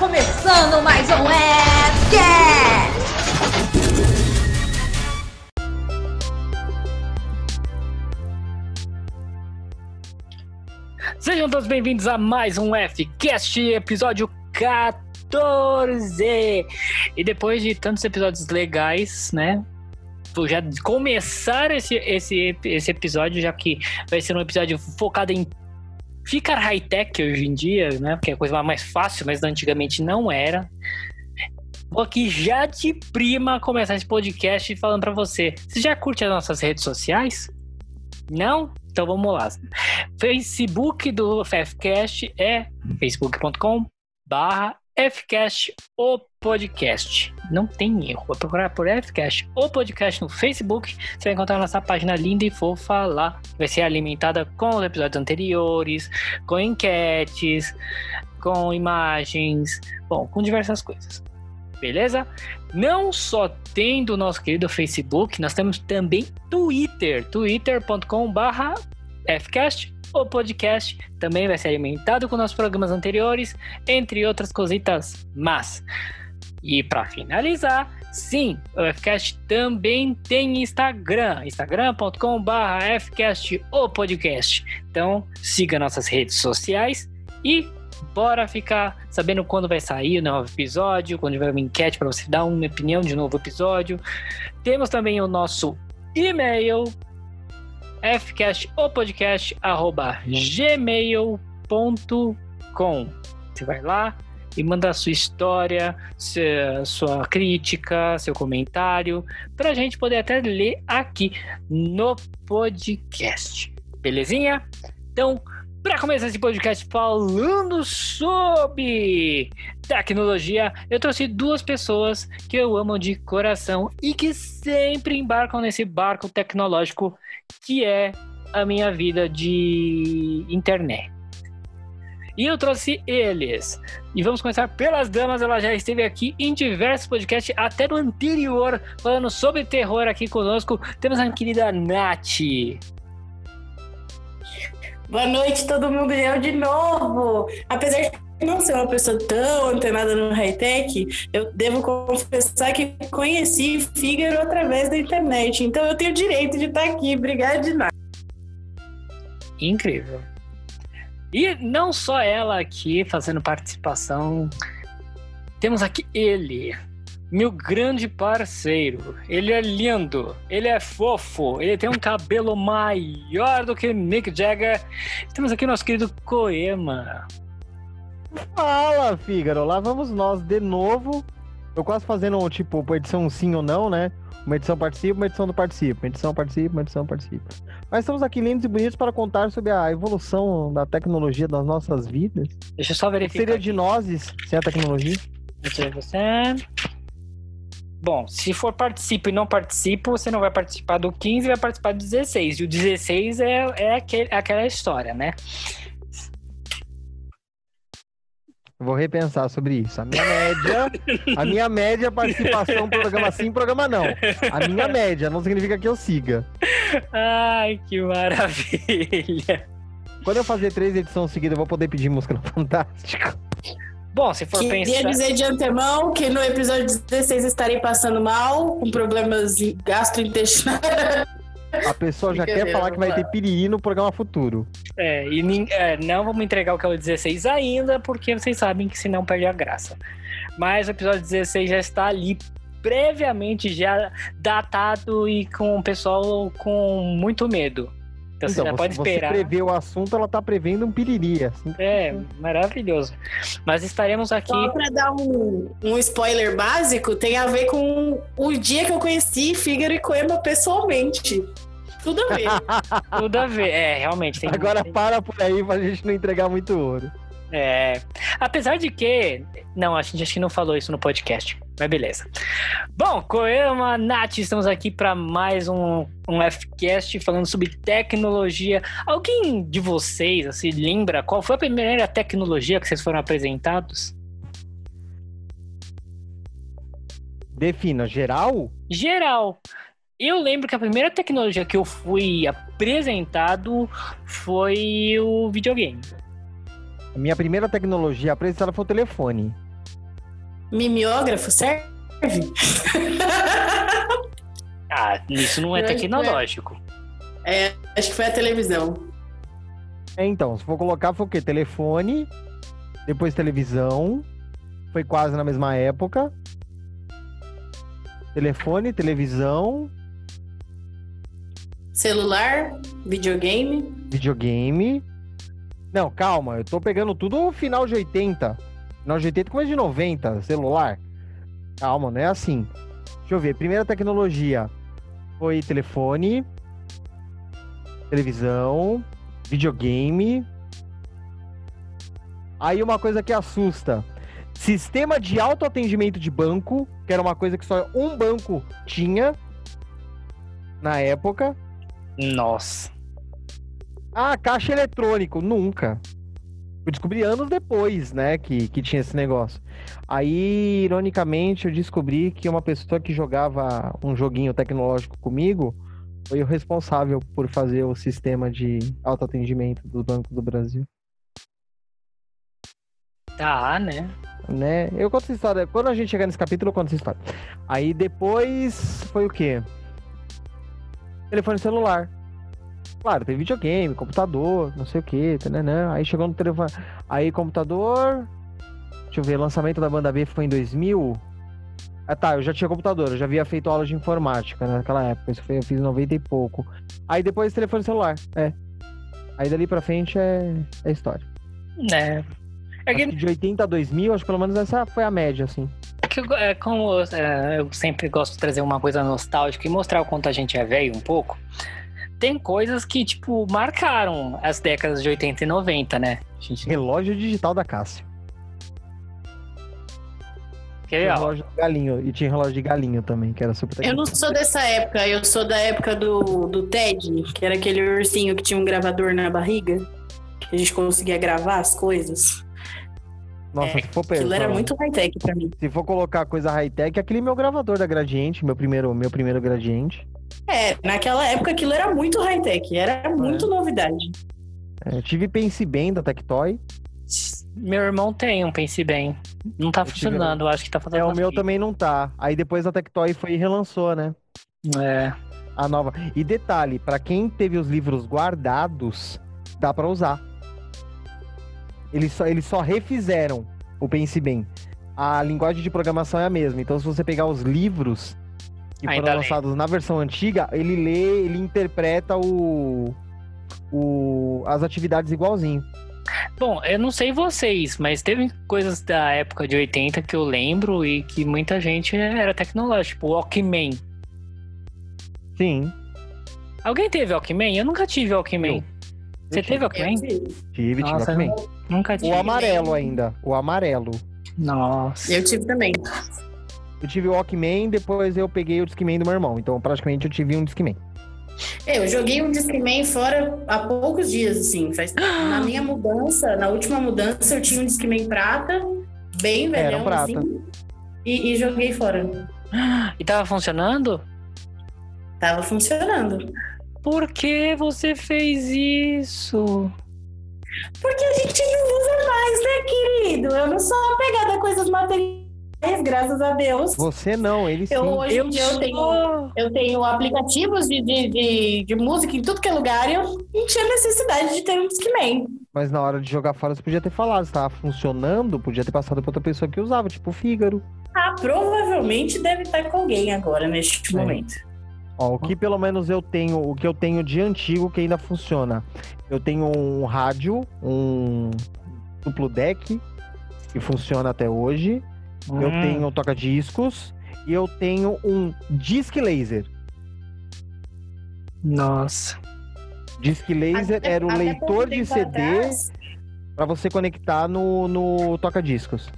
começando mais um Fcast! Sejam todos bem-vindos a mais um Fcast, episódio 14. E depois de tantos episódios legais, né? Vou já começar esse, esse, esse episódio, já que vai ser um episódio focado em ficar high-tech hoje em dia, né? Porque é a coisa mais fácil, mas antigamente não era. Vou aqui já de prima começar esse podcast falando para você. Você já curte as nossas redes sociais? Não? Então vamos lá. Facebook do FFcast é facebook.com barra Fcast o podcast. Não tem erro. Vou procurar por Fcast o podcast no Facebook. Você vai encontrar nossa página linda e fofa lá. Vai ser alimentada com os episódios anteriores, com enquetes, com imagens, bom, com diversas coisas. Beleza? Não só tem do nosso querido Facebook, nós temos também Twitter, twitter.com/barra Fcast o podcast também vai ser alimentado com nossos programas anteriores, entre outras cositas mas. E para finalizar, sim, o Fcast também tem Instagram, instagram.com.br Fcast o podcast. Então, siga nossas redes sociais e bora ficar sabendo quando vai sair o novo episódio, quando tiver uma enquete para você dar uma opinião de novo episódio. Temos também o nosso e-mail fcastopodcast.gmail.com Você vai lá e manda a sua história, sua crítica, seu comentário, para a gente poder até ler aqui no podcast. Belezinha? Então, para começar esse podcast falando sobre tecnologia, eu trouxe duas pessoas que eu amo de coração e que sempre embarcam nesse barco tecnológico que é a minha vida de internet. E eu trouxe eles. E vamos começar pelas damas. Ela já esteve aqui em diversos podcasts, até no anterior, falando sobre terror aqui conosco. Temos a querida Nath. Boa noite, todo mundo. Eu de novo. Apesar de não ser uma pessoa tão antenada no high-tech, eu devo confessar que conheci Fígaro através da internet. Então eu tenho o direito de estar aqui. Obrigada de nada. Incrível. E não só ela aqui fazendo participação, temos aqui ele, meu grande parceiro. Ele é lindo, ele é fofo, ele tem um cabelo maior do que Mick Jagger. Temos aqui nosso querido Coema. Fala, Fígaro. Lá vamos nós de novo. Eu quase fazendo, tipo, edição sim ou não, né? Uma edição participa, uma edição não participa. Uma edição participa, uma edição participa. Mas estamos aqui lindos e bonitos para contar sobre a evolução da tecnologia das nossas vidas. Deixa eu só O que verificar. seria de nós sem a tecnologia? Deixa eu ver você. Bom, se for participa e não participa, você não vai participar do 15 vai participar do 16. E o 16 é, é aquele, aquela história, né? Eu vou repensar sobre isso. A minha média, a minha média participação programa sim, programa não. A minha média não significa que eu siga. Ai, que maravilha. Quando eu fazer três edições seguidas, eu vou poder pedir música no Fantástico. Bom, se for Queria pensar. dizer de antemão que no episódio 16 estarei passando mal, com problemas gastrointestinais. A pessoa já quer falar que vai ter piriri no programa futuro. É, e é, não vamos entregar o que é o 16 ainda, porque vocês sabem que senão perde a graça. Mas o episódio 16 já está ali previamente já datado e com o pessoal com muito medo. Então, você já se pode você esperar. prevê o assunto, ela tá prevendo um piriri. Assim. É, maravilhoso. Mas estaremos aqui. Só pra dar um, um spoiler básico, tem a ver com o dia que eu conheci Fígaro e Coema pessoalmente. Tudo a ver. Tudo a ver. É, realmente. Tem, Agora para por aí pra gente não entregar muito ouro. É. Apesar de que. Não, a gente acho que não falou isso no podcast. Mas beleza. Bom, Coema, Nath, estamos aqui para mais um, um Fcast falando sobre tecnologia. Alguém de vocês assim, lembra qual foi a primeira tecnologia que vocês foram apresentados? Defina, geral? Geral. Eu lembro que a primeira tecnologia que eu fui apresentado foi o videogame. A minha primeira tecnologia apresentada foi o telefone. Mimeógrafo serve? Ah, isso não é Eu é. tecnológico. É, acho que foi a televisão. É, então, se for colocar, foi o quê? Telefone, depois televisão, foi quase na mesma época. Telefone, televisão, Celular, videogame. videogame. Não, calma, eu tô pegando tudo final de 80. Final de 80 começo de 90, celular. Calma, não é assim. Deixa eu ver, primeira tecnologia foi telefone, televisão, videogame. Aí uma coisa que assusta. Sistema de autoatendimento de banco, que era uma coisa que só um banco tinha na época. Nossa. Ah, caixa eletrônico, nunca. Eu descobri anos depois, né, que, que tinha esse negócio. Aí, ironicamente, eu descobri que uma pessoa que jogava um joguinho tecnológico comigo foi o responsável por fazer o sistema de autoatendimento do Banco do Brasil. Tá, né? Né? Eu conto essa história. Quando a gente chegar nesse capítulo, eu conto essa história. Aí depois foi o quê? Telefone celular. Claro, teve videogame, computador, não sei o que, tananã. Aí chegou no telefone. Aí computador. Deixa eu ver, lançamento da banda B foi em 2000. Ah tá, eu já tinha computador, eu já havia feito aula de informática naquela época. Isso foi, eu fiz em 90 e pouco. Aí depois telefone celular, é. Aí dali pra frente é, é história. É. É que de 80 a 2000, acho que pelo menos essa foi a média, assim. é que eu- é como é, eu sempre gosto de trazer uma coisa nostálgica e mostrar o quanto a gente é velho um pouco. Tem coisas que, tipo, marcaram as décadas de 80 e 90, né? Gente Relógio digital da Cássio. quer Tinha relógio de galinho. E tinha relógio de galinho também, que era super Eu não sou dessa época, eu sou da época do, do Ted, que era aquele ursinho que tinha um gravador na barriga, que a gente conseguia gravar as coisas. Nossa, É, se for Aquilo pensar, era muito high-tech pra mim. se for colocar coisa high-tech, aquele meu gravador da Gradiente, meu primeiro, meu primeiro Gradiente. É, naquela época aquilo era muito high-tech, era muito novidade. É, eu tive Pense Bem da Tectoy. Meu irmão tem um Pense Bem. Não tá Eu tive- funcionando, eu acho que tá faltando. É, o meu também não tá. Aí depois a Tectoy foi e relançou, né? É. A nova. E detalhe, pra quem teve os livros guardados, dá pra usar. Eles só, eles só refizeram o Pense Bem. A linguagem de programação é a mesma. Então, se você pegar os livros que Ainda foram lê. lançados na versão antiga, ele lê, ele interpreta o, o as atividades igualzinho. Bom, eu não sei vocês, mas teve coisas da época de 80 que eu lembro e que muita gente era tecnológico, tipo Walkman. Sim, Alguém teve Walkman? Eu nunca tive Walkman. Você teve Walkman? Tive, tive, Nossa, também. Nunca tive. O amarelo ainda, o amarelo. Nossa. eu tive também. Eu tive o Walkman, depois eu peguei o Discman do meu irmão. Então, praticamente, eu tive um Discman. É, eu joguei um Discman fora há poucos dias, assim. Faz... Na minha mudança, na última mudança, eu tinha um Discman prata, bem Era um velhão, prata. assim, e, e joguei fora. E tava funcionando? Tava funcionando. Por que você fez isso? Porque a gente não usa mais, né, querido? Eu não sou apegada a coisas materiais, graças a Deus. Você não, ele sim. Eu, hoje em dia eu tenho, eu tenho aplicativos de, de, de, de música em tudo que é lugar e eu não tinha necessidade de ter um Discman. Mas na hora de jogar fora, você podia ter falado. Se tava funcionando, podia ter passado pra outra pessoa que usava, tipo o Fígaro. Ah, provavelmente deve estar com alguém agora, neste É. momento. Ó, o que pelo menos eu tenho, o que eu tenho de antigo que ainda funciona. Eu tenho um rádio, um duplo deck, que funciona até hoje. Eu Hum. tenho um toca-discos e eu tenho um disc laser. Nossa. Disc laser Até- era o até leitor de CD pra você conectar no, no toca-discos.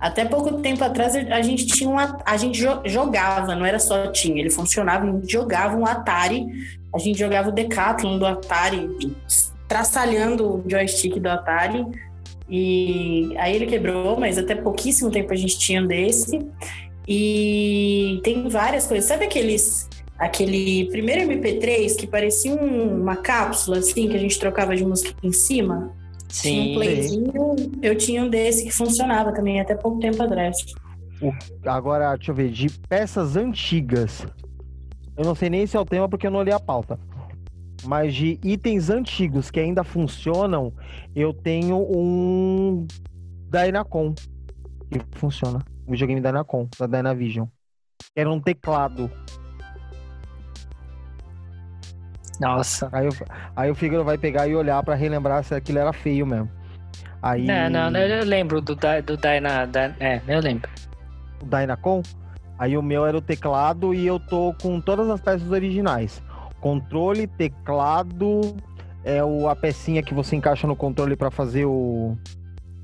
Até pouco tempo atrás a gente tinha um, a gente jo- jogava, não era só tinha, ele funcionava, a gente jogava um Atari, a gente jogava o Decathlon do Atari, traçalhando o joystick do Atari. E aí ele quebrou, mas até pouquíssimo tempo a gente tinha um desse. E tem várias coisas. Sabe aqueles aquele primeiro MP3 que parecia um- uma cápsula assim que a gente trocava de música em cima? Tinha um Sim. playzinho, eu tinha um desse que funcionava também até pouco tempo atrás. Agora, deixa eu ver, de peças antigas. Eu não sei nem se é o tema porque eu não li a pauta. Mas de itens antigos que ainda funcionam, eu tenho um Dynacon. Que funciona. Um videogame Dynacon, da Dynavision. Era um teclado. Nossa. Aí, o- aí o Fígaro vai pegar e olhar pra relembrar se aquilo era feio mesmo. Aí Não, eu lembro do, do Dyna. Dy- É, eu lembro. o Dynacon. Aí o meu era o teclado e eu tô com todas as peças originais. Controle, teclado, é o, a pecinha que você encaixa no controle pra fazer o,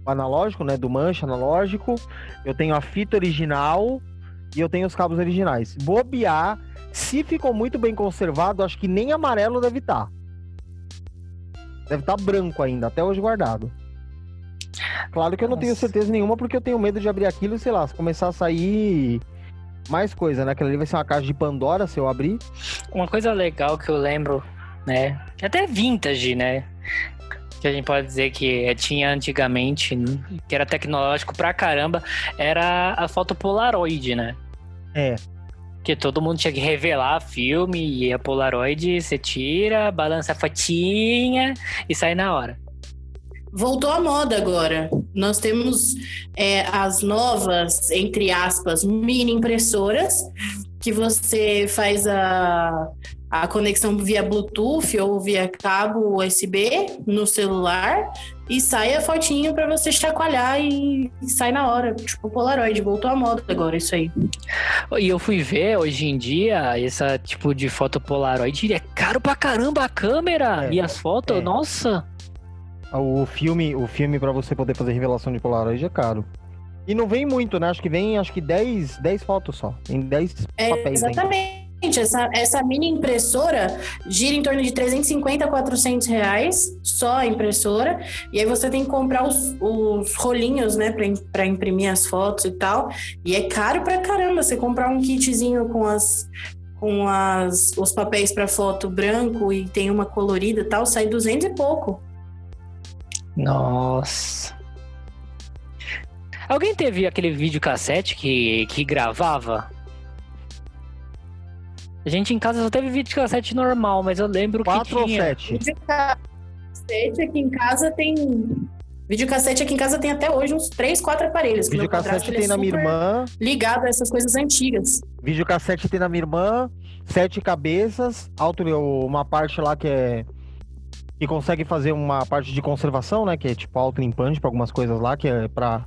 o analógico, né? Do manche analógico. Eu tenho a fita original e eu tenho os cabos originais. Bobear, se ficou muito bem conservado, acho que nem amarelo deve estar. Deve estar branco ainda, até hoje guardado. Claro que eu não tenho Nossa. certeza nenhuma, porque eu tenho medo de abrir aquilo e, sei lá, se começar a sair mais coisa, né? Aquilo ali vai ser uma caixa de Pandora se eu abrir. Uma coisa legal que eu lembro, né? Que até vintage, né? Que a gente pode dizer que eh, tinha antigamente, né, que era tecnológico pra caramba, era a foto Polaroid, né? É. Que todo mundo tinha que revelar filme e a Polaroid você tira, balança a fotinha e sai na hora. Voltou à moda agora. Nós temos é, as novas, entre aspas, mini impressoras, que você faz a, a conexão via Bluetooth ou via cabo USB no celular e sai a fotinho para você chacoalhar e, e sai na hora. Tipo Polaroid, voltou à moda agora isso aí. E eu fui ver hoje em dia essa tipo de foto Polaroid, é caro pra caramba a câmera É, e as fotos, é. nossa. O filme, o filme para você poder fazer revelação de Polaroid é caro. E não vem muito, né? Acho que vem, acho que 10, 10 fotos só. Tem 10 É, papéis ainda. exatamente. Essa, essa mini impressora gira em torno de 350 a 400 reais, só a impressora. E aí você tem que comprar os, os rolinhos, né, pra imprimir as fotos e tal. E é caro pra caramba você comprar um kitzinho com as com as, os papéis pra foto branco e tem uma colorida e tal, sai 200 e pouco. Nossa. Alguém teve aquele videocassete que, que gravava? A gente em casa só teve videocassete normal, mas eu lembro que 4 ou tinha. 7? Videocassete aqui em casa tem. Videocassete aqui em casa tem até hoje uns 3, 4 aparelhos. que Videocassete ele tem é na minha irmã. Ligado a essas coisas antigas. Videocassete tem na minha irmã. Sete cabeças. Alto, uma parte lá que é. Que consegue fazer uma parte de conservação, né? Que é tipo auto-limpante pra algumas coisas lá, que é pra.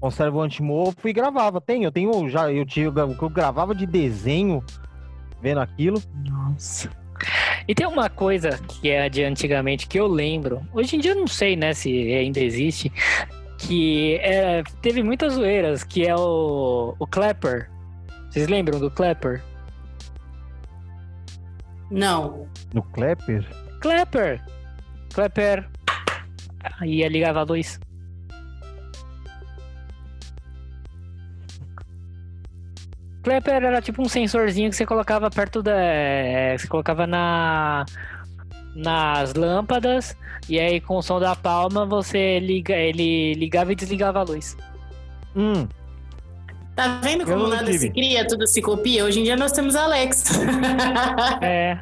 Conserva o antimofo e gravava. Tem, eu tenho já. Eu, tinha, eu gravava de desenho vendo aquilo. Nossa. E tem uma coisa que é de antigamente que eu lembro. Hoje em dia eu não sei, né, se ainda existe. Que é, teve muitas zoeiras, que é o, o Clapper. Vocês lembram do Clapper? Não. No Klepper? Clapper! Clapper! Aí ligava a luz. Clapper era tipo um sensorzinho que você colocava perto da. é, Você colocava na. Nas lâmpadas. E aí com o som da palma você liga. Ele ligava e desligava a luz. Hum, Tá vendo como nada tive. se cria, tudo se copia? Hoje em dia nós temos Alexa. É.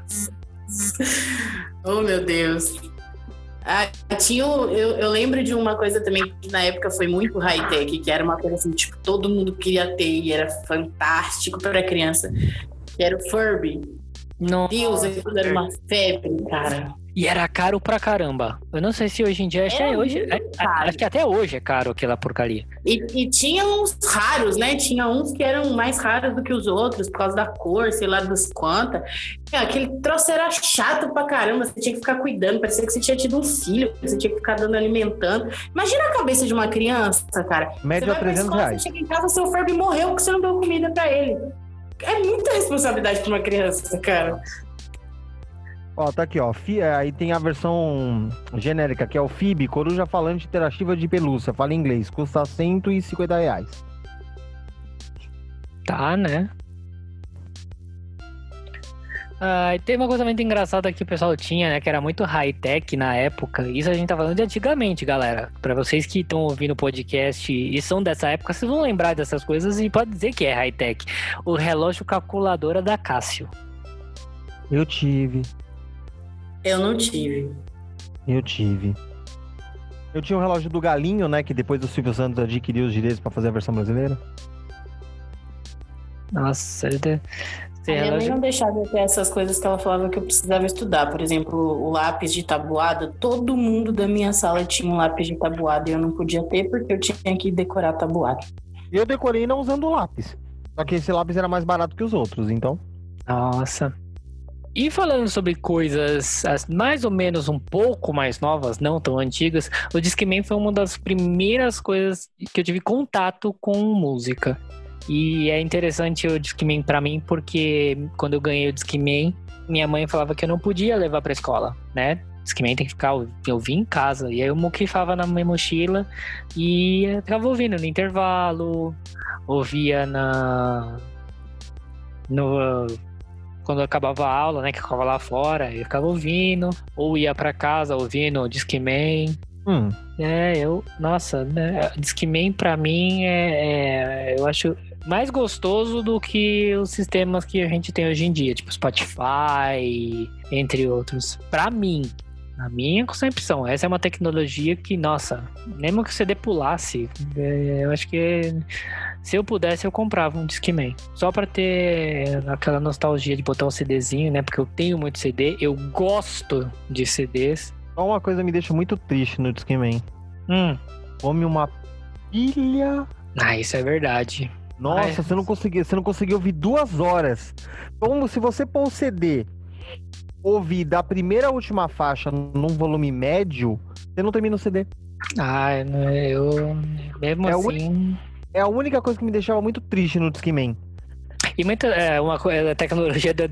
oh, meu Deus. Ah, tinha, eu, eu lembro de uma coisa também que na época foi muito high-tech, que era uma coisa assim, tipo, todo mundo queria ter e era fantástico para criança. Que era o Furby. Não. Deus, aquilo era uma febre, cara. E era caro pra caramba. Eu não sei se hoje em dia. Acho é hoje, é- caro. acho que até hoje é caro aquela porcaria. E, e tinha uns raros, né? Tinha uns que eram mais raros do que os outros, por causa da cor, sei lá das quantas. Aquele troço era chato pra caramba, você tinha que ficar cuidando, parecia que você tinha tido um filho, você tinha que ficar dando alimentando. Imagina a cabeça de uma criança, cara. média você vai pra 300 escola, reais. Você chega em casa, seu Furby morreu porque você não deu comida pra ele. É muita responsabilidade pra uma criança, cara. Ó, tá aqui, ó. Fi- é, Aí tem a versão genérica, que é o FIB, Coruja Falante Interativa de Pelúcia. Fala inglês, custa 150 reais. Tá, né? Ah, e tem uma coisa muito engraçada que o pessoal tinha, né? Que era muito high-tech na época. Isso a gente tá falando de antigamente, galera. Pra vocês que estão ouvindo o podcast e são dessa época, vocês vão lembrar dessas coisas e pode dizer que é high-tech. O relógio calculadora da Cássio. Eu tive, Eu não tive. eu tive. Eu tinha o relógio do Galinho, né? Que depois o Silvio Santos adquiriu os direitos pra fazer a versão brasileira. Nossa, ele A minha mãe não deixava eu ter essas coisas que ela falava que eu precisava estudar. Por exemplo, o lápis de tabuada. Todo mundo da minha sala tinha um lápis de tabuada e eu não podia ter porque eu tinha que decorar a tabuada. Eu decorei não usando lápis. Só que esse lápis era mais barato que os outros, então. Nossa. E falando sobre coisas as- mais ou menos um pouco mais novas, não tão antigas, o Discman foi uma das primeiras coisas que eu tive contato com música. E é interessante o Discman pra mim porque quando eu ganhei o Discman, minha mãe falava que eu não podia levar pra escola, né? Discman tem que ficar eu vim em casa e aí eu moquifava na minha mochila e ficava ouvindo no intervalo, ouvia na no quando acabava a aula, né, que eu ficava lá fora, eu ficava ouvindo, ou ia pra casa ouvindo Discman. Hum. É, eu, nossa, né, Discman pra mim é, é, eu acho mais gostoso do que os sistemas que a gente tem hoje em dia, tipo Spotify, entre outros. Pra mim, a minha concepção, essa é uma tecnologia que, nossa, mesmo que o CD pulasse, é, eu acho que se eu pudesse, eu comprava um Discman. Só pra ter aquela nostalgia de botar um CDzinho, né? Porque eu tenho muito CD, eu gosto de CDs. Só uma coisa me deixa muito triste no Discman. Hum, Come uma pilha. ah, isso é verdade. Nossa, Ai. você não conseguiu, você não conseguiu ouvir duas horas. Como se você pôr o CD, ouvir da primeira à última faixa num volume médio, você não termina o CD. Ah, eu. Mesmo É o assim. É a única coisa que me deixava muito triste no Discman. E muita. É, uma a tecnologia do,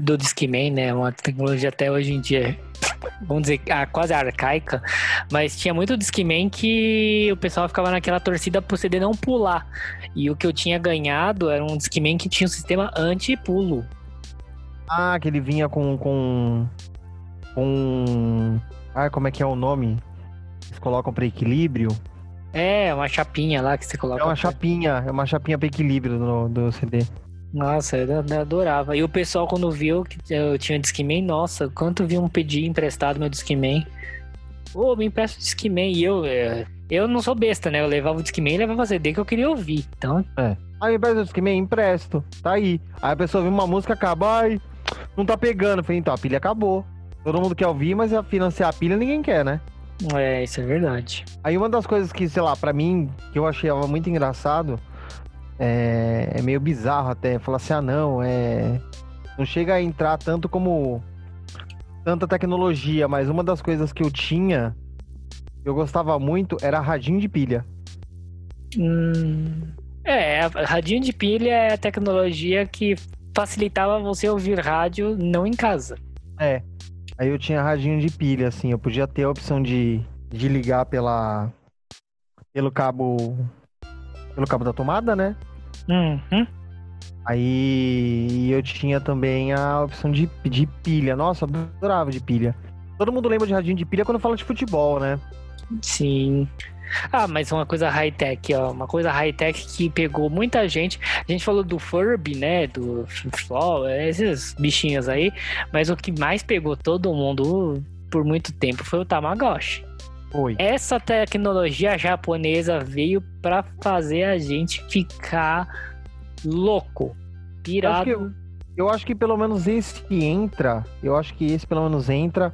do Discman, né? Uma tecnologia até hoje em dia, vamos dizer, ah, quase arcaica. Mas tinha muito Discman que o pessoal ficava naquela torcida pro CD não pular. E o que eu tinha ganhado era um Discman que tinha um sistema anti-pulo. Ah, que ele vinha com. com. com. Ah, como é que é o nome? Eles colocam pra equilíbrio. É, uma chapinha lá que você coloca. É uma chapinha, é uma chapinha pra equilíbrio do, do CD. Nossa, eu eu adorava. E o pessoal, quando viu que eu tinha Discman, nossa, quanto viam pedir emprestado meu Discman. Ô, me empresta o Discman. E eu, é, eu não sou besta, né? Eu levava o Discman e levava CD que eu queria ouvir. Então, Aí empresta o Discman, empresto. Tá aí. Aí a pessoa viu uma música, acaba, ai, não tá pegando. Eu falei, então, a pilha acabou. Todo mundo quer ouvir, mas a financiar a pilha ninguém quer, né? É, isso é verdade. Aí uma das coisas que, sei lá, pra mim, que eu achei muito engraçado, é, é meio bizarro até, falar assim, ah não, é. Não chega a entrar tanto como tanta tecnologia, mas uma das coisas que eu tinha, que eu gostava muito, era radinho de pilha. Hum, é, radinho de pilha é a tecnologia que facilitava você ouvir rádio não em casa. É. Aí eu tinha radinho de pilha, assim, eu podia ter a opção de, de ligar pela. pelo cabo. pelo cabo da tomada, né? Uhum. Aí eu tinha também a opção de, de pilha. Nossa, adorava de pilha. Todo mundo lembra de radinho de pilha quando fala de futebol, né? Sim. Ah, mas uma coisa high-tech, ó. Uma coisa high-tech que pegou muita gente. A gente falou do Furby, né? Do Flow, esses bichinhos aí. Mas o que mais pegou todo mundo por muito tempo foi o Tamagotchi. Foi. Essa tecnologia japonesa veio pra fazer a gente ficar louco, pirado. Eu acho Eu acho que pelo menos esse entra. Eu acho que esse pelo menos entra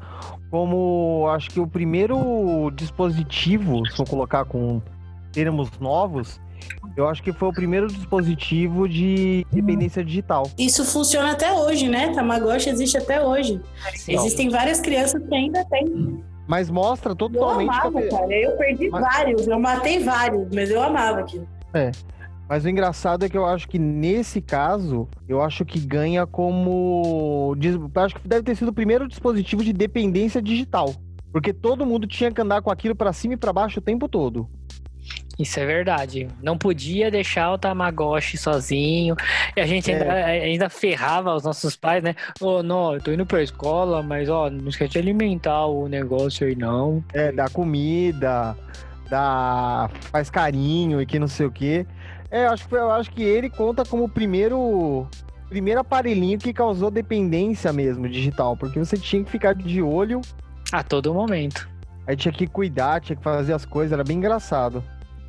como acho que o primeiro dispositivo, se eu colocar com termos novos, eu acho que foi o primeiro dispositivo de dependência digital. Isso funciona até hoje, né? Tamagotchi existe até hoje. Sim. Existem várias crianças que ainda têm. Mas mostra Eu totalmente. amava, que- cara. Eu perdi Mas- vários, eu matei vários, mas eu amava aquilo. Mas o engraçado é que eu acho que nesse caso, eu acho que ganha como. Acho que deve ter sido o primeiro dispositivo de dependência digital. Porque todo mundo tinha que andar com aquilo pra cima e pra baixo o tempo todo. Isso é verdade. Não podia deixar o Tamagotchi sozinho. E a gente É. ainda, ainda ferrava os nossos pais, né? Ô, não, eu tô indo pra escola, mas ó, não esquece de alimentar o negócio aí, não. É, dá comida, dá. faz carinho e que não sei o quê. É, eu acho eu acho que ele conta como o primeiro. Primeiro aparelhinho que causou dependência mesmo digital, porque você tinha que ficar de olho, A todo momento. aí tinha que cuidar, tinha que fazer as coisas, era bem engraçado.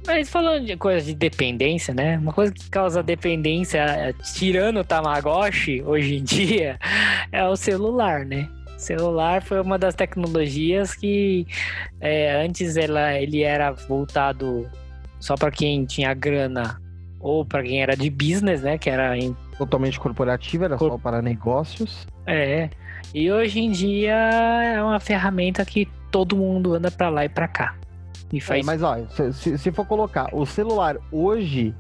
Mas falando de coisa de dependência, né? Uma coisa que causa dependência, tirando o Tamagotchi hoje em dia, é o celular, né? O celular foi uma das tecnologias que eh, antes ela, ele era voltado só para quem tinha grana ou para quem era de business, né? Que era em Totalmente corporativo, era Cor- só para negócios. É. E hoje em dia é uma ferramenta que todo mundo anda pra lá e pra cá. E faz. É, mas ó, se, se- se for colocar, o celular hoje,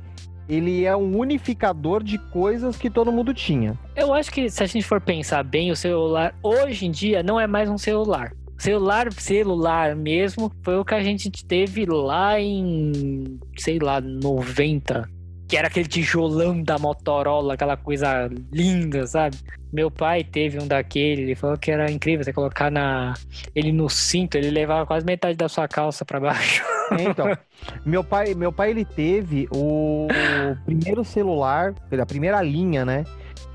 ele é um unificador de coisas que todo mundo tinha. Eu acho que se a gente for pensar bem, o celular hoje em dia não é mais um celular. Celular, celular mesmo, foi o que a gente teve lá em, sei lá, 90. Que era aquele tijolão da Motorola, aquela coisa linda, sabe? Meu pai teve um daquele, ele falou que era incrível você colocar na ele no cinto, ele levava quase metade da sua calça pra baixo. É, Então, meu pai, meu pai ele teve o primeiro celular, a primeira linha, né,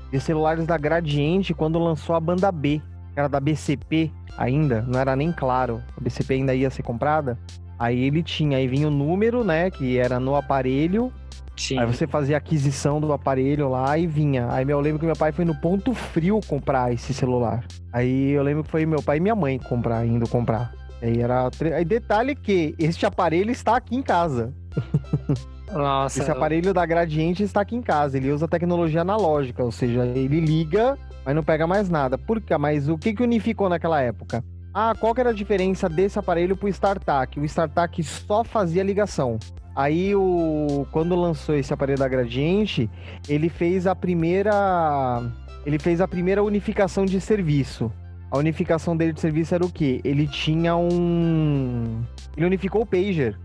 de celulares da Gradiente quando lançou a banda B, era da BCP ainda, não era nem claro, a BCP ainda ia ser comprada. Aí ele tinha, aí vinha o número, né, que era no aparelho, Sim. aí você fazia aquisição do aparelho lá e vinha. Aí eu lembro que meu pai foi no ponto frio comprar esse celular. Aí eu lembro que foi meu pai e minha mãe comprar, indo comprar. Aí era. Aí detalhe que este aparelho está aqui em casa. Nossa. Esse aparelho da Gradiente está aqui em casa. Ele usa tecnologia analógica, ou seja, ele liga, mas não pega mais nada. Por quê? Mas o que, que unificou naquela época? Ah, qual que era a diferença desse aparelho pro StarTAC? O StarTAC só fazia ligação. Aí, o... quando lançou esse aparelho da Gradiente, ele fez a primeira. Ele fez a primeira unificação de serviço. A unificação dele de serviço era o quê? Ele tinha um. Ele unificou o pager.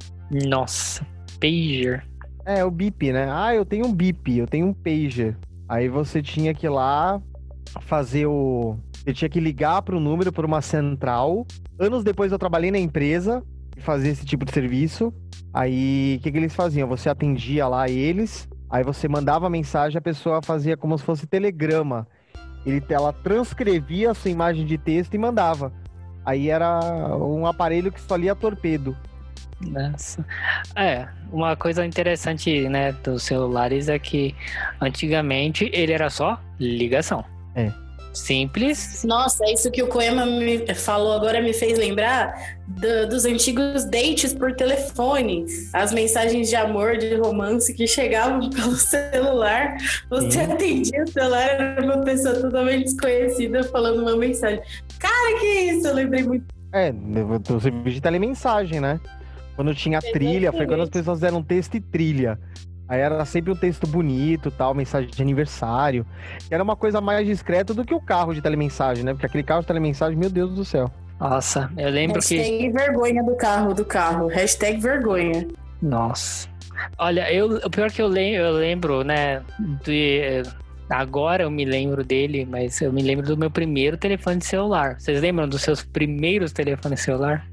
Nossa. Pager. É, o bip, né? Ah, eu tenho um bip, eu tenho um pager. Aí você tinha que ir lá fazer o. Você tinha que ligar para o número por uma central. Anos depois eu trabalhei na empresa e fazia esse tipo de serviço. Aí o que, que eles faziam? Você atendia lá eles, aí você mandava a mensagem, a pessoa fazia como se fosse telegrama. Ele, ela transcrevia a sua imagem de texto e mandava. Aí era um aparelho que só lia torpedo. Nossa. É, uma coisa interessante, né, dos celulares é que antigamente ele era só ligação. É. Simples. Nossa, isso que o Coema me falou agora me fez lembrar do- dos antigos dates por telefone. As mensagens de amor, de romance que chegavam pelo celular. Você Sim. atendia o celular, era uma pessoa totalmente desconhecida falando uma mensagem. Cara, que isso? Eu lembrei muito. É, serviço de telemensagem, né? Quando tinha trilha, foi quando as Exatamente. pessoas deram texto e trilha. Aí era sempre um texto bonito, tal, mensagem de aniversário. Era uma coisa mais discreta do que o carro de telemensagem, né? Porque aquele carro de telemensagem, meu Deus do céu. Nossa, eu lembro que. Hashtag vergonha do carro, do carro. Hashtag vergonha. Nossa. Olha, eu, o pior que eu lembro, eu lembro, né? De, agora eu me lembro dele, mas eu me lembro do meu primeiro telefone celular. Vocês lembram dos seus primeiros telefones celular?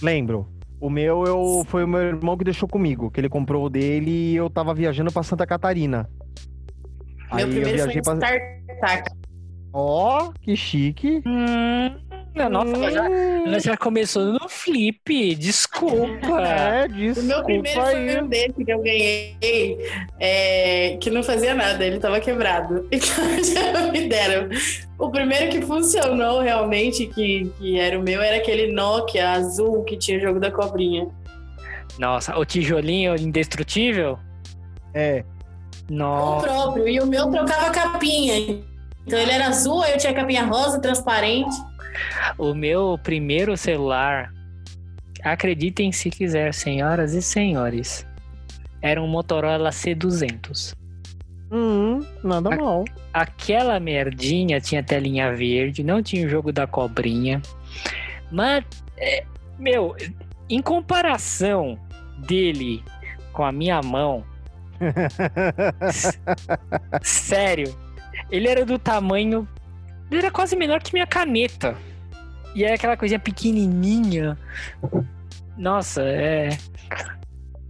Lembro. O meu eu, foi o meu irmão que deixou comigo, que ele comprou o dele e eu tava viajando pra Santa Catarina. Meu eu primeiro foi viajei um pra. StarTAC. Ó, que chique. Hum, nossa, ela já, ela já começou no flip. Desculpa. É, O desculpa meu primeiro aí. foi um desse que eu ganhei, é, que não fazia nada, ele tava quebrado. Então já me deram. O primeiro que funcionou realmente, que, que era o meu, era aquele Nokia azul que tinha o jogo da cobrinha. Nossa, o tijolinho indestrutível? É, O Nossa. próprio. E o meu trocava capinha. Então ele era azul, aí eu tinha capinha rosa, transparente. O meu primeiro celular, acreditem se quiser, senhoras e senhores, era um Motorola C200. hum, nada A- mal. Aquela merdinha tinha telinha verde, não tinha o jogo da cobrinha. Mas, é, meu, em comparação dele com a minha mão. Sério. Ele era do tamanho. Ele era quase menor que minha caneta. E era aquela coisinha pequenininha. Nossa, é.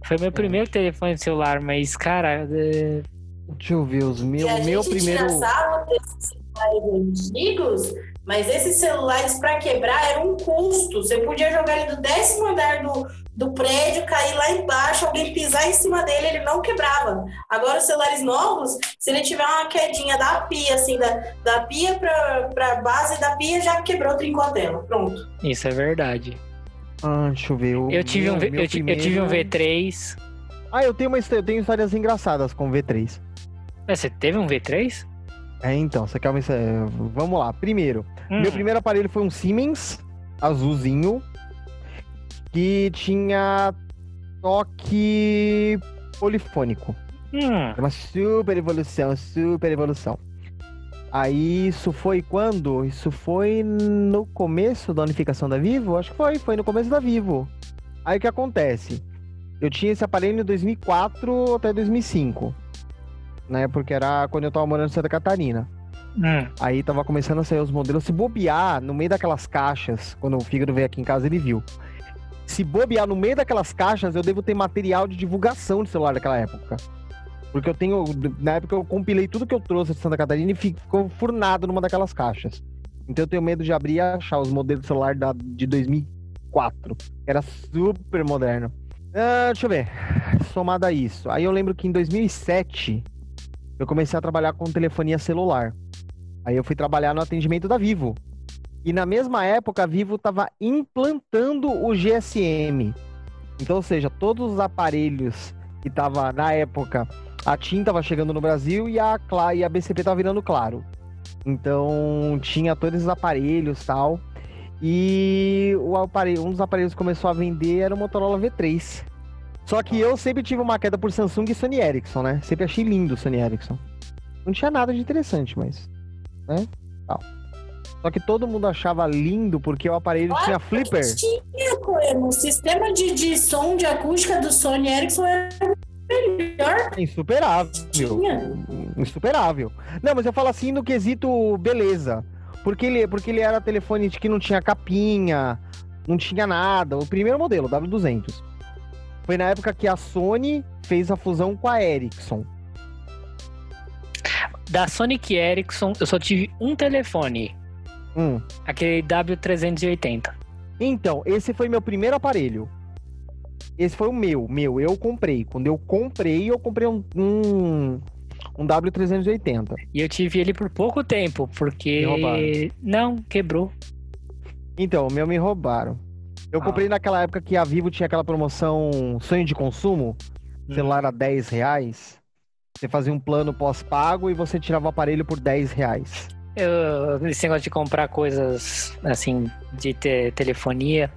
Foi meu primeiro telefone celular, mas, cara. é, Deixa eu ver, os E meu, a o meu gente primeiro. tira sarro desses celulares antigos, mas esses celulares para quebrar era um custo. Você podia jogar ele do décimo andar do, do prédio, cair lá embaixo, alguém pisar em cima dele, ele não quebrava. Agora, os celulares novos, se ele tiver uma quedinha da pia, assim, da, da pia para a base da pia, já quebrou, trincou a tela. Pronto. Isso é verdade. Ah, deixa eu ver. o Eu tive, meu- um, meu eu, ti- eu tive um primeiro- V3. Ah, eu tenho, uma, eu tenho histórias engraçadas com o V3. Mas Você teve um V3? É, então, você quer uma... histó- Vamos lá. Primeiro, Hum, meu primeiro aparelho foi um Siemens azulzinho que tinha toque polifônico. hum, Era uma super evolução, super evolução. Aí isso foi quando? Isso foi no começo da unificação da Vivo? Acho que foi, foi no começo da Vivo. Aí o que acontece? Eu tinha esse aparelho em 2004 até 2005. Né? Porque era quando eu tava morando em Santa Catarina. hum. Aí tava começando a sair os modelos. Se bobear no meio daquelas caixas, quando o Fígaro veio aqui em casa, ele viu. Se bobear no meio daquelas caixas, eu devo ter material de divulgação de celular daquela época. Porque eu tenho. Na época eu compilei tudo que eu trouxe de Santa Catarina e fi- ficou furnado numa daquelas caixas. Então eu tenho medo de abrir e achar os modelos de celular da, de 2004. Que era super moderno. Ah, deixa eu ver. Somado a isso. Aí eu lembro que em 2007 eu comecei a trabalhar com telefonia celular. Aí eu fui trabalhar no atendimento da Vivo. E na mesma época a Vivo estava implantando o GSM. Então, ou seja, todos os aparelhos que tava na época, a TIM estava chegando no Brasil e a Cla e a BCP estava virando claro. Então, tinha todos os aparelhos, tal. E o aparelho, um dos aparelhos que começou a vender era o Motorola V3. Só que eu sempre tive uma queda por Samsung e Sony Ericsson, né? Sempre achei lindo o Sony Ericsson. Não tinha nada de interessante, mas. Né? Tal. Só que todo mundo achava lindo porque o aparelho tinha flipper. Tinha, Coelho. O sistema de, de som de acústica do Sony Ericsson era melhor que Insuperável. tinha. Insuperável. Não, mas eu falo assim no quesito beleza. Porque ele, porque ele era telefone de que não tinha capinha, não tinha nada. O primeiro modelo, o W200. Foi na época que a Sony fez a fusão com a Ericsson. Da Sonic Ericsson, eu só tive um telefone. Hum. Aquele W380. Então, esse foi meu primeiro aparelho. Esse foi o meu, meu, eu comprei. Quando eu comprei, eu comprei um, um, um W380. E eu tive ele por pouco tempo, porque. Me roubaram. Não, quebrou. Então, o meu me roubaram. Eu Ah. comprei naquela época que a Vivo tinha aquela promoção sonho de consumo, celular a 10 reais. Você fazia um plano pós-pago e você tirava o aparelho por 10 reais. Eu, esse negócio de comprar coisas assim de te- telefonia,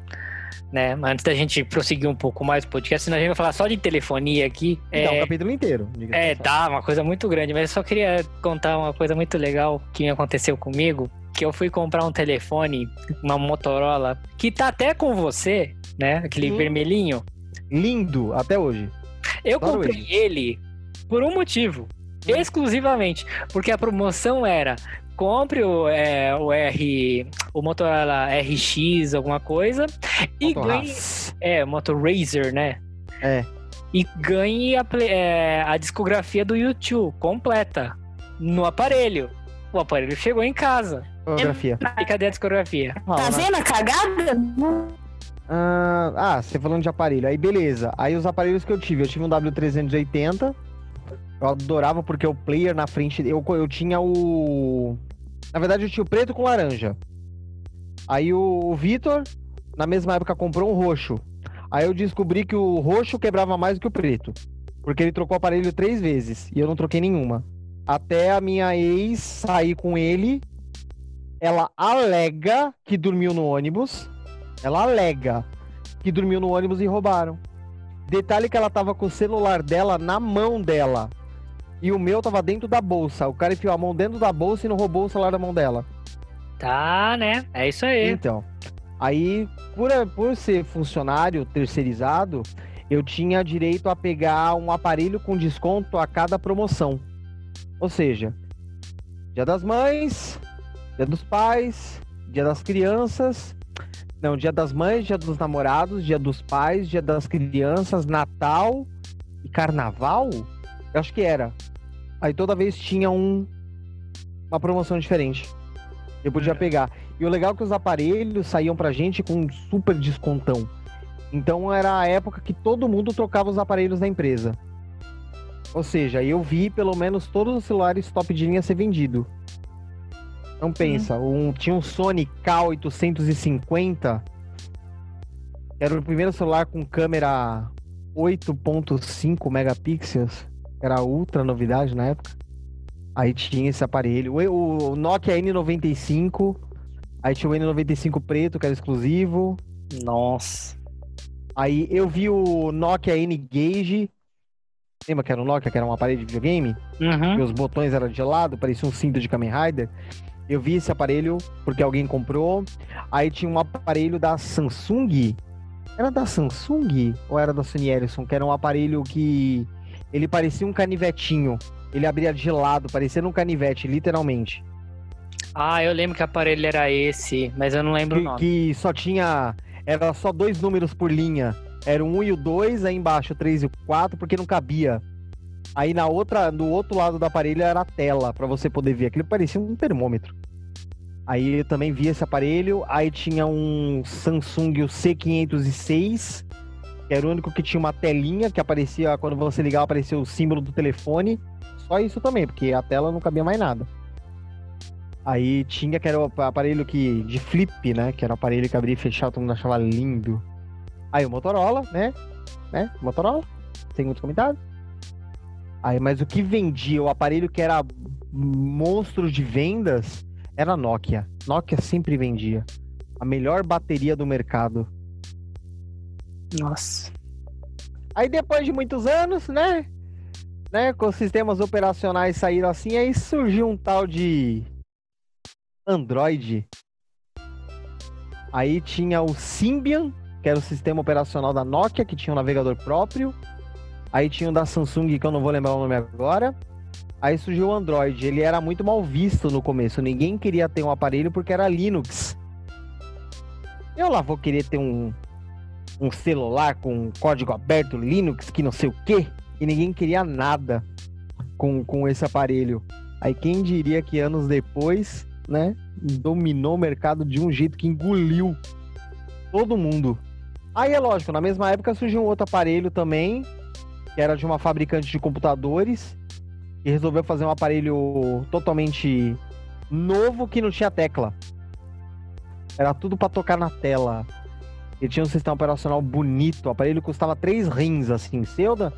né? Mas antes da gente prosseguir um pouco mais o podcast, senão a gente vai falar só de telefonia aqui. Então, o é, capítulo inteiro. é, dá, uma coisa muito grande, mas eu só queria contar uma coisa muito legal que aconteceu comigo. Que eu fui comprar um telefone, uma Motorola, que tá até com você, né? Aquele Sim. vermelhinho. Lindo, até hoje. Eu Adoro comprei ele por um motivo. Exclusivamente. Porque a promoção era compre o, é, o R. O Motorola RX, alguma coisa. E ganhe. Motorras. É, o Moto Razer, né? É. E ganhe a, é, a discografia do YouTube completa no aparelho. O aparelho chegou em casa. Fotografia. E cadê a discografia? Tá vendo a cagada? Ah, ah, você falando de aparelho. Aí beleza. Aí os aparelhos que eu tive, eu tive um W380. Eu adorava porque o player na frente, eu, eu tinha o Na verdade eu tinha o preto com laranja. Aí o, o Vitor na mesma época comprou um roxo. Aí eu descobri que o roxo quebrava mais do que o preto, porque ele trocou o aparelho três vezes e eu não troquei nenhuma. Até a minha ex sair com ele, ela alega que dormiu no ônibus. Ela alega que dormiu no ônibus e roubaram. Detalhe que ela tava com o celular dela na mão dela. E o meu tava dentro da bolsa. O cara enfiou a mão dentro da bolsa e não roubou o celular da mão dela. Tá, né? É isso aí. Então, aí, por, por ser funcionário terceirizado, eu tinha direito a pegar um aparelho com desconto a cada promoção. Ou seja, Dia das Mães, Dia dos Pais, Dia das Crianças. Não, Dia das Mães, Dia dos Namorados, Dia dos Pais, Dia das Crianças, Natal e Carnaval? Eu acho que era. Aí toda vez tinha um uma promoção diferente. Eu podia É. pegar. E o legal é que os aparelhos saíam pra gente com um super descontão. Então era a época que todo mundo trocava os aparelhos da empresa. Ou seja, eu vi pelo menos todos os celulares top de linha ser vendido. Então pensa, um, tinha um Sony K850, que era o primeiro celular com câmera 8.5 megapixels, era ultra novidade na época. Aí tinha esse aparelho, o, o Nokia N95, aí tinha o N95 preto, que era exclusivo. Nossa. Aí eu vi o Nokia N-Gage. Lembra que era o Nokia, que era um aparelho de videogame? Uhum. Que os botões eram de lado, parecia um cinto de Kamen Rider. Eu vi esse aparelho porque alguém comprou. Aí tinha um aparelho da Samsung. Era da Samsung ou era da Sony Ericsson? Que era um aparelho que ele parecia um canivetinho. Ele abria de lado, parecendo um canivete, literalmente. Ah, eu lembro que aparelho era esse, mas eu não lembro o Que, nome. que só tinha. Era só dois números por linha. Era o 1 e o 2, aí embaixo o 3 e o 4, porque não cabia. Aí na outra, no outro lado do aparelho era a tela, pra você poder ver. Aquilo parecia um termômetro. Aí eu também vi esse aparelho. Aí tinha um Samsung o C506, que era o único que tinha uma telinha que aparecia, quando você ligava, aparecia o símbolo do telefone. Só isso também, porque a tela não cabia mais nada. Aí tinha que era o aparelho que, de flip, né? Que era o aparelho que abria e fechava, todo mundo achava lindo. Aí o Motorola, né? Né? Motorola, sem muitos comentários. Aí, mas o que vendia, o aparelho que era monstro de vendas, era a Nokia. Nokia sempre vendia. A melhor bateria do mercado. Nossa. Aí depois de muitos anos, né? Né, com os sistemas operacionais saíram assim, aí surgiu um tal de Android. Aí tinha o Symbian, que era o sistema operacional da Nokia, que tinha um navegador próprio. Aí tinha o da Samsung, que eu não vou lembrar o nome agora. Aí surgiu o Android. Ele era muito mal visto no começo. Ninguém queria ter um aparelho porque era Linux. Eu lá vou querer ter um, um celular com código aberto Linux, que não sei o quê, e ninguém queria nada com, com esse aparelho. Aí quem diria que anos depois, né, dominou o mercado de um jeito que engoliu todo mundo. Aí é lógico, na mesma época surgiu um outro aparelho também, que era de uma fabricante de computadores, que resolveu fazer um aparelho totalmente novo que não tinha tecla. Era tudo para tocar na tela. Ele tinha um sistema operacional bonito. O aparelho custava três rins, assim. Seu da...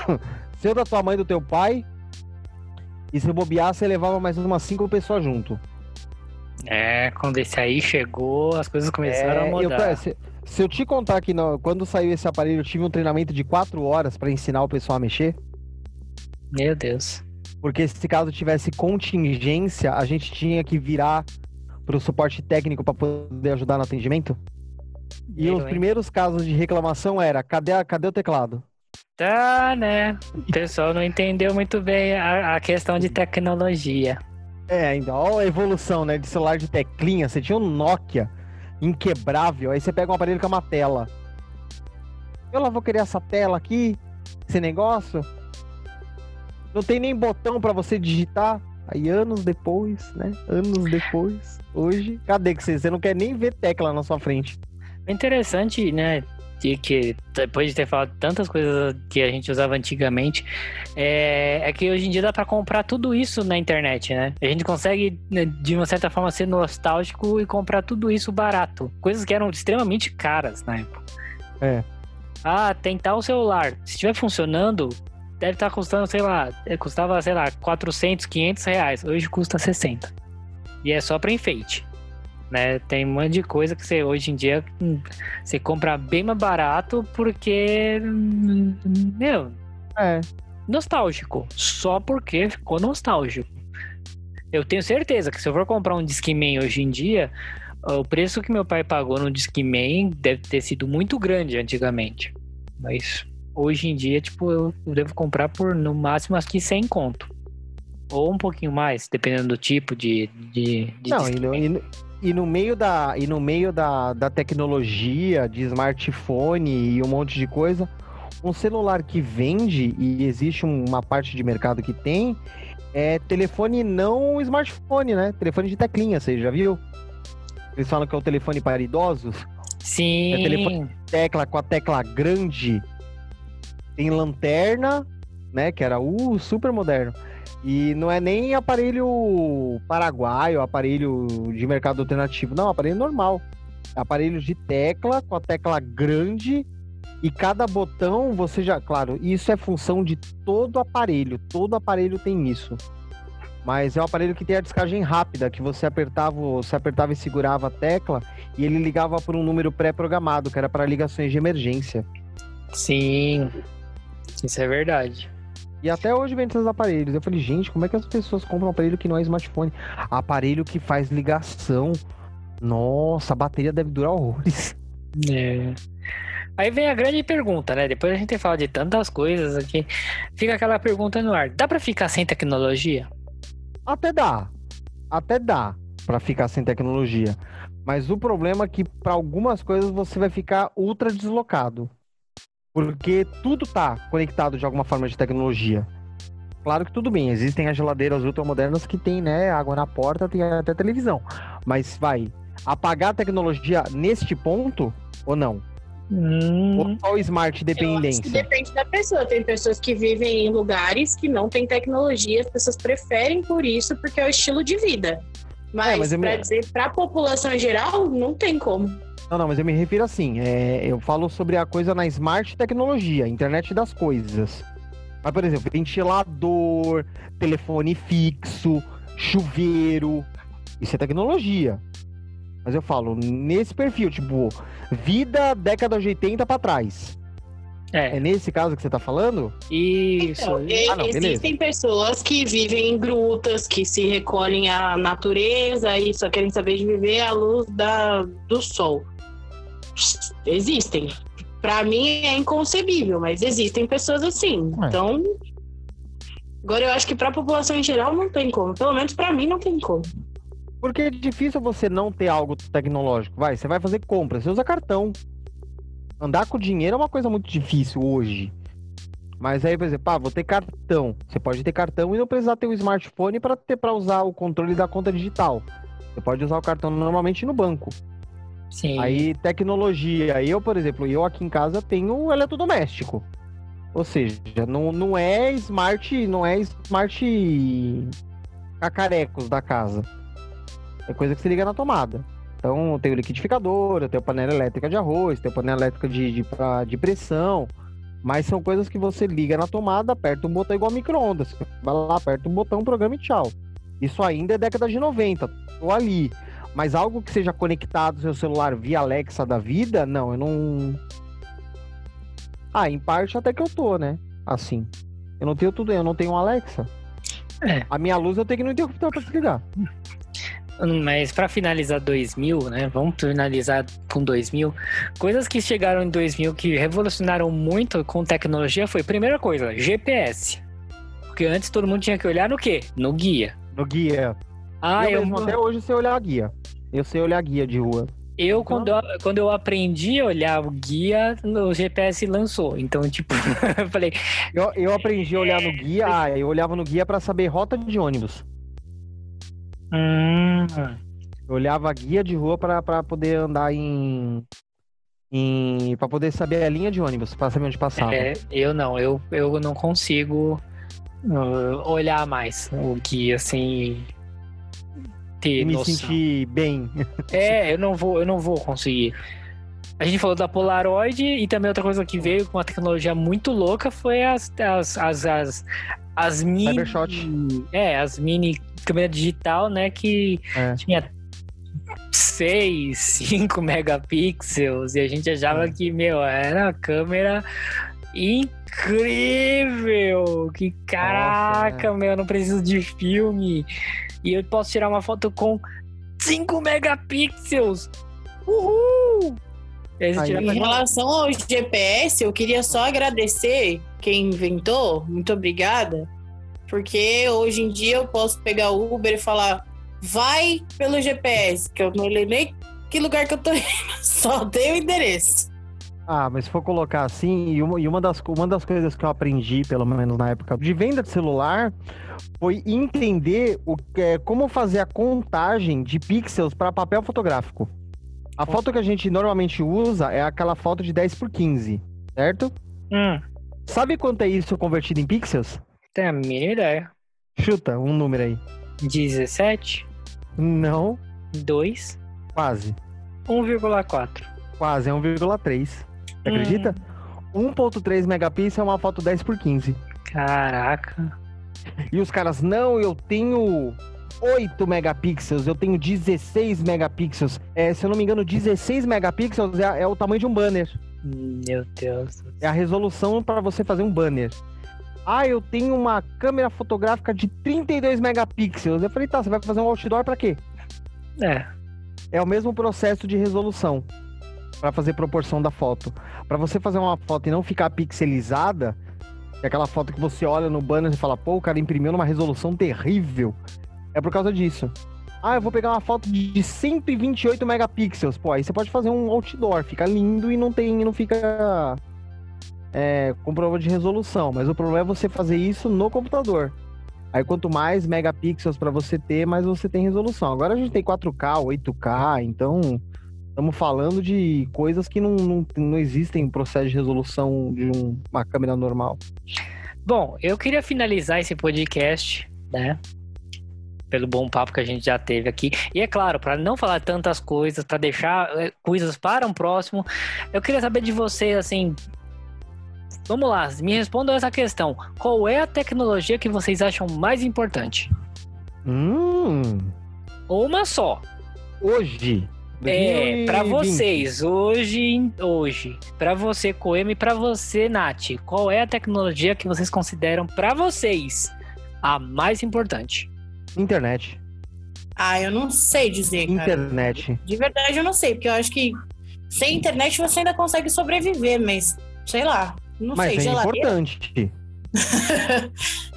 Seu da tua mãe e do teu pai. E se bobear, você levava mais umas cinco pessoas junto. É, quando esse aí chegou, as coisas começaram a É, eu- mudar. se, se eu te contar que no- quando saiu esse aparelho, eu tive um treinamento de quatro horas para ensinar o pessoal a mexer. Meu Deus. Porque se caso tivesse contingência, a gente tinha que virar pro suporte técnico para poder ajudar no atendimento. E Eu, os hein? primeiros casos de reclamação era, cadê, a- cadê o teclado? Tá, né? O pessoal não entendeu muito bem a, a questão de tecnologia. É, ainda, ó a evolução, né, de celular de teclinha. Você tinha um Nokia inquebrável, aí você pega um aparelho com uma tela. Eu lá vou querer essa tela aqui, esse negócio. Não tem nem botão pra você digitar. Aí anos depois, né? Anos depois, hoje, cadê que você, você não quer nem ver tecla na sua frente? É interessante, né? De que depois de ter falado tantas coisas que a gente usava antigamente, é, é que hoje em dia dá pra comprar tudo isso na internet, né? A gente consegue, né, de uma certa forma, ser nostálgico e comprar tudo isso barato. Coisas que eram extremamente caras na época. É. Ah, tem tal celular. Se estiver funcionando, deve estar custando, sei lá, é, custava, sei lá, 400, 500 reais. Hoje custa 60. E é só pra enfeite. Né? Tem um monte de coisa que você hoje em dia hum, você compra bem mais barato porque, meu, É. nostálgico. Só porque ficou nostálgico. Eu tenho certeza que se eu for comprar um Discman hoje em dia, o preço que meu pai pagou no Discman deve ter sido muito grande antigamente. Mas hoje em dia, tipo, eu devo comprar por no máximo aqui 100 conto. Ou um pouquinho mais, dependendo do tipo de. de, de Não, e e e no meio, da, e no meio da, da tecnologia, de smartphone e um monte de coisa, um celular que vende, e existe um- uma parte de mercado que tem, é telefone não smartphone, né? Telefone de teclinha, você já viu? Eles falam que é o telefone para idosos. Sim. é telefone- Tecla com a tecla grande, tem lanterna, né? Que era o super moderno. E não é nem aparelho paraguaio, aparelho de mercado alternativo. Não, aparelho normal. Aparelho de tecla, com a tecla grande. E cada botão, você já. Claro, isso é função de todo aparelho. Todo aparelho tem isso. Mas é um aparelho que tem a descagem rápida, que você apertava, você apertava e segurava a tecla e ele ligava por um número pré-programado, que era para ligações de emergência. Sim. Isso é verdade. E até hoje vende esses aparelhos. Eu falei, gente, como é que as pessoas compram um aparelho que não é smartphone? Aparelho que faz ligação. Nossa, a bateria deve durar horrores. É. Aí vem a grande pergunta, né? Depois a gente fala de tantas coisas aqui. Fica aquela pergunta no ar. Dá pra ficar sem tecnologia? Até dá. Até dá pra ficar sem tecnologia. Mas o problema é que para algumas coisas você vai ficar ultra deslocado. Porque tudo tá conectado de alguma forma de tecnologia. Claro que tudo bem, existem as geladeiras ultramodernas que tem, né, água na porta, tem até televisão. Mas vai apagar a tecnologia neste ponto ou não? Hum, Ou só o smart dependência? depende da pessoa. Tem pessoas que vivem em lugares que não tem tecnologia, as pessoas preferem por isso, porque é o estilo de vida. Mas, É, mas eu pra dizer, pra população em geral, não tem como. Não, não, mas eu me refiro assim, é, eu falo sobre a coisa na smart tecnologia, internet das coisas. Mas, por exemplo, ventilador, telefone fixo, chuveiro, isso é tecnologia. Mas eu falo, nesse perfil, tipo, vida década de 80 pra trás. É é. nesse caso que você tá falando? Isso. Então, Ah, não, beleza. existem pessoas que vivem em grutas, que se recolhem à natureza e só querem saber de viver à luz da, do sol. Existem. Pra mim é inconcebível, mas existem pessoas assim. É. Então, agora eu acho que pra população em geral não tem como. Pelo menos pra mim não tem como. Porque é difícil você não ter algo tecnológico. Vai, você vai fazer compra, você usa cartão. Andar com dinheiro é uma coisa muito difícil hoje. Mas aí, por exemplo, ah, vou ter cartão. Você pode ter cartão e não precisar ter um smartphone para ter para usar o controle da conta digital. Você pode usar o cartão normalmente no banco. Sim. Aí, tecnologia. Eu, por exemplo, eu aqui em casa tenho eletrodoméstico. Ou seja, não, não é smart, não é smart cacarecos da casa. É coisa que se liga na tomada. Então, eu tenho liquidificador, eu tenho panela elétrica de arroz, tenho panela elétrica de, de, de pressão. Mas são coisas que você liga na tomada, aperta um botão igual micro-ondas. Vai lá, aperta um botão, programa e tchau. Isso ainda é década de 90. Tô ali. Mas algo que seja conectado ao seu celular via Alexa da vida, não, eu não. Ah, em parte até que eu tô, né? Assim. Eu não tenho tudo, eu não tenho um Alexa. É. A minha luz eu tenho que no interruptor pra desligar. Mas pra finalizar 2000, né? Vamos finalizar com 2000. Coisas que chegaram em 2000 que revolucionaram muito com tecnologia foi, primeira coisa, GPS. Porque antes todo mundo tinha que olhar no quê? No guia. No guia. Ah, eu eu, mesmo até hoje sei olhar a guia. Eu sei olhar a guia de rua. eu quando, eu quando eu aprendi a olhar o guia, o GPS lançou. Então, tipo, eu falei, Eu, eu aprendi a olhar no guia, ah, eu olhava no guia pra saber rota de ônibus. hum, Eu olhava a guia de rua pra pra poder andar em. em para poder saber a linha de ônibus, pra saber onde passava. é, eu não, eu, eu não consigo uh, olhar mais o guia sem ter me noção. sentir bem. É, eu não vou, eu não vou conseguir. A gente falou da Polaroid e também outra coisa que veio com uma tecnologia muito louca foi as as as as, as mini Cybershot. é, as mini câmera digital, né, que É. tinha 6, 5 megapixels e a gente achava É. que, meu, era uma câmera incrível. Que caraca, meu, eu não preciso de filme. E eu posso tirar uma foto com 5 megapixels. Uhul! Esse Aí- Em relação ao GPS, eu queria só agradecer quem inventou. Muito obrigada. Porque hoje em dia eu posso pegar o Uber e falar, vai pelo GPS, que eu não lembro nem que lugar que eu tô indo, só dei o endereço. Ah, mas se for colocar assim, e uma, e uma, das, uma das coisas que eu aprendi, pelo menos na época de venda de celular, foi entender o que é, como fazer a contagem de pixels para papel fotográfico. A foto que a gente normalmente usa é aquela foto de 10 por 15, certo? Hum, Sabe quanto é isso convertido em pixels? tem a mínima ideia. Chuta um número aí. 17, Não, 2, quase. 1,4. Quase, é 1,3. Você Hum. acredita? 1.3 megapixels é uma foto 10 por 15. Caraca. E os caras, não, eu tenho 8 megapixels, eu tenho 16 megapixels. É, se eu não me engano, 16 megapixels é, é o tamanho de um banner. Meu Deus. É a resolução para você fazer um banner. Ah, eu tenho uma câmera fotográfica de 32 megapixels. Eu falei, tá, você vai fazer um outdoor para quê? É. É o mesmo processo de resolução para fazer proporção da foto. Para você fazer uma foto e não ficar pixelizada, é aquela foto que você olha no banner e fala, pô, o cara imprimiu numa resolução terrível. É por causa disso. Ah, eu vou pegar uma foto de 128 megapixels. Pô, aí você pode fazer um outdoor, fica lindo e não tem, não fica é, com problema de resolução. Mas o problema é você fazer isso no computador. Aí quanto mais megapixels para você ter, mais você tem resolução. Agora a gente tem 4K, 8K, então estamos falando de coisas que não, não, não existem em processo de resolução de um- uma câmera normal. Bom, eu queria finalizar esse podcast, né? Pelo bom papo que a gente já teve aqui. E é claro, para não falar tantas coisas, para deixar eh, coisas para um próximo, eu queria saber de você, assim. Vamos lá, me respondam essa questão. Qual é a tecnologia que vocês acham mais importante? Hum, Ou uma só. hoje. É, para 2020. vocês, hoje, hoje, para você, Coema, e para você, Nath, qual é a tecnologia que vocês consideram para vocês a mais importante? Internet. Ah, eu não sei dizer, cara. Internet. De verdade, eu não sei, porque eu acho que sem internet você ainda consegue sobreviver, mas sei lá. Não Mas sei, é geladeira. importante.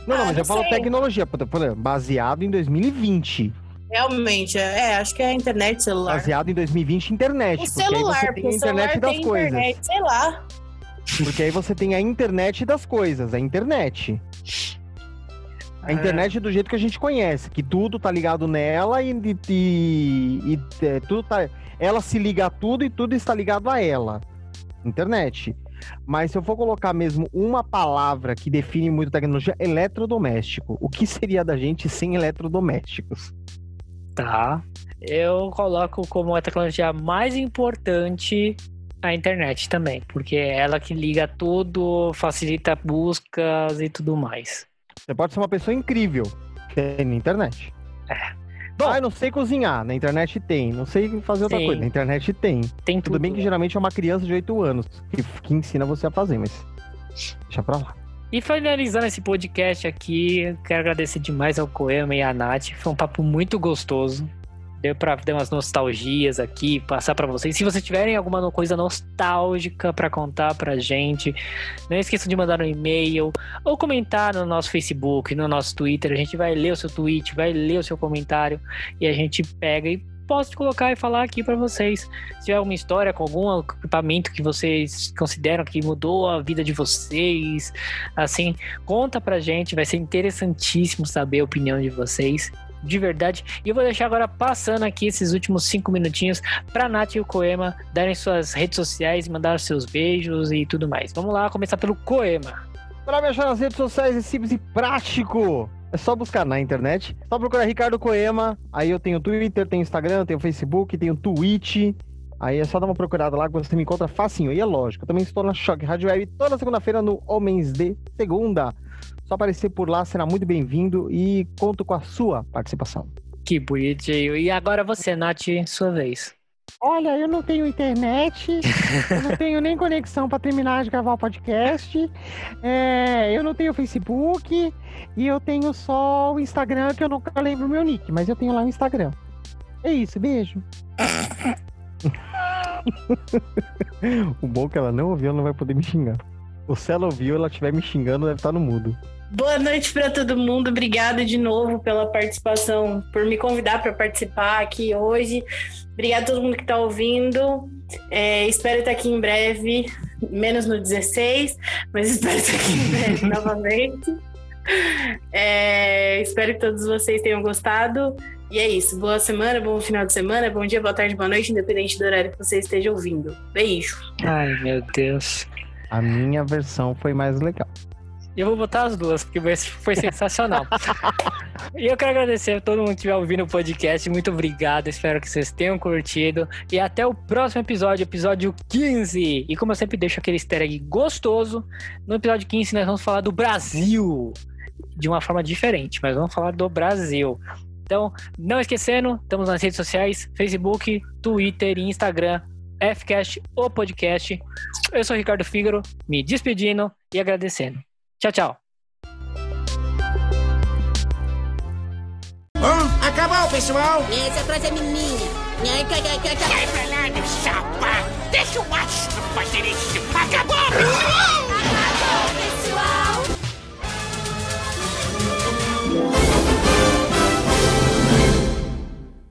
Não, não, Ah, mas não eu falo sei. tecnologia, por exemplo, baseado em 2020. Realmente, é, é, acho que é a internet, celular. Baseado em 2020, internet. O porque aí celular, porque a o internet celular das tem coisas. internet, sei lá. Porque aí você tem a internet das coisas, a internet. A internet do jeito que a gente conhece, que tudo tá ligado nela e, e, e- e, é, tudo tá. Ela se liga a tudo e tudo está ligado a ela. Internet. Mas se eu for colocar mesmo uma palavra que define muito tecnologia, eletrodoméstico. O que seria da gente sem eletrodomésticos? Tá. Eu coloco como a tecnologia mais importante a internet também, porque é ela que liga tudo, facilita buscas e tudo mais. Você pode ser uma pessoa incrível tendo internet. Bom. ah, eu não sei cozinhar. Na internet tem. Não sei fazer outra Sim. coisa. Na internet tem. Tem Tudo bem que geralmente é uma criança de 8 anos que, que ensina você a fazer, mas. Deixa pra lá. E finalizando esse podcast aqui, quero agradecer demais ao Coema e à Nath. Foi um papo muito gostoso. Deu pra dar umas nostalgias aqui, passar pra vocês. Se vocês tiverem alguma coisa nostálgica pra contar pra gente, não esqueçam de mandar um e-mail ou comentar no nosso Facebook, no nosso Twitter. A gente vai ler o seu tweet, vai ler o seu comentário e a gente pega e posso colocar e falar aqui pra vocês. Se tiver alguma história com algum equipamento que vocês consideram que mudou a vida de vocês, assim, conta pra gente, vai ser interessantíssimo saber a opinião de vocês. De verdade. E eu vou deixar agora passando aqui esses últimos cinco minutinhos pra Nath e o Coema darem suas redes sociais mandar seus beijos e tudo mais. Vamos lá, começar pelo Coema. Pra me achar nas redes sociais é simples e prático. É só buscar na internet. Só procurar Ricardo Coema. Aí eu tenho Twitter, tenho Instagram, tenho Facebook, tenho Twitch. Aí é só dar uma procurada lá que você me encontra facinho. E é lógico, eu também estou na Choque Rádio Web toda segunda-feira no Homens de Segunda. Só aparecer por lá, será muito bem-vindo e conto com a sua participação. Que bonitinho. E agora você, Nath, sua vez. Olha, eu não tenho internet, eu não tenho nem conexão para terminar de gravar o podcast, é, eu não tenho Facebook e eu tenho só o Instagram que eu nunca lembro o meu nick, mas eu tenho lá o Instagram. É isso, beijo. O bom é que ela não ouviu, ela não vai poder me xingar. Ou se ela ouviu, ela estiver me xingando, deve estar no mudo. Boa noite para todo mundo. Obrigada de novo pela participação, por me convidar para participar aqui hoje. Obrigada a todo mundo que está ouvindo. É, espero estar aqui em breve, menos no 16, mas espero estar aqui em breve novamente. É, espero que todos vocês tenham gostado. E é isso. Boa semana, bom final de semana, bom dia, boa tarde, boa noite, independente do horário que você esteja ouvindo. Beijo. Ai, meu Deus. A minha versão foi mais legal. Eu vou botar as duas, porque foi sensacional. e eu quero agradecer a todo mundo que estiver ouvindo o podcast. Muito obrigado. Espero que vocês tenham curtido. E até o próximo episódio, episódio 15. E como eu sempre deixo aquele easter egg gostoso, no episódio 15 nós vamos falar do Brasil. De uma forma diferente, mas vamos falar do Brasil. Então, não esquecendo, estamos nas redes sociais: Facebook, Twitter e Instagram. Fcast, o podcast. Eu sou o Ricardo Fígaro, me despedindo e agradecendo. Tchau, tchau. Hum, acabou, pessoal! Essa frase é minha. Sai pra lá, meu chapa! Deixa o astro fazer isso! Acabou, pessoal! Acabou, pessoal!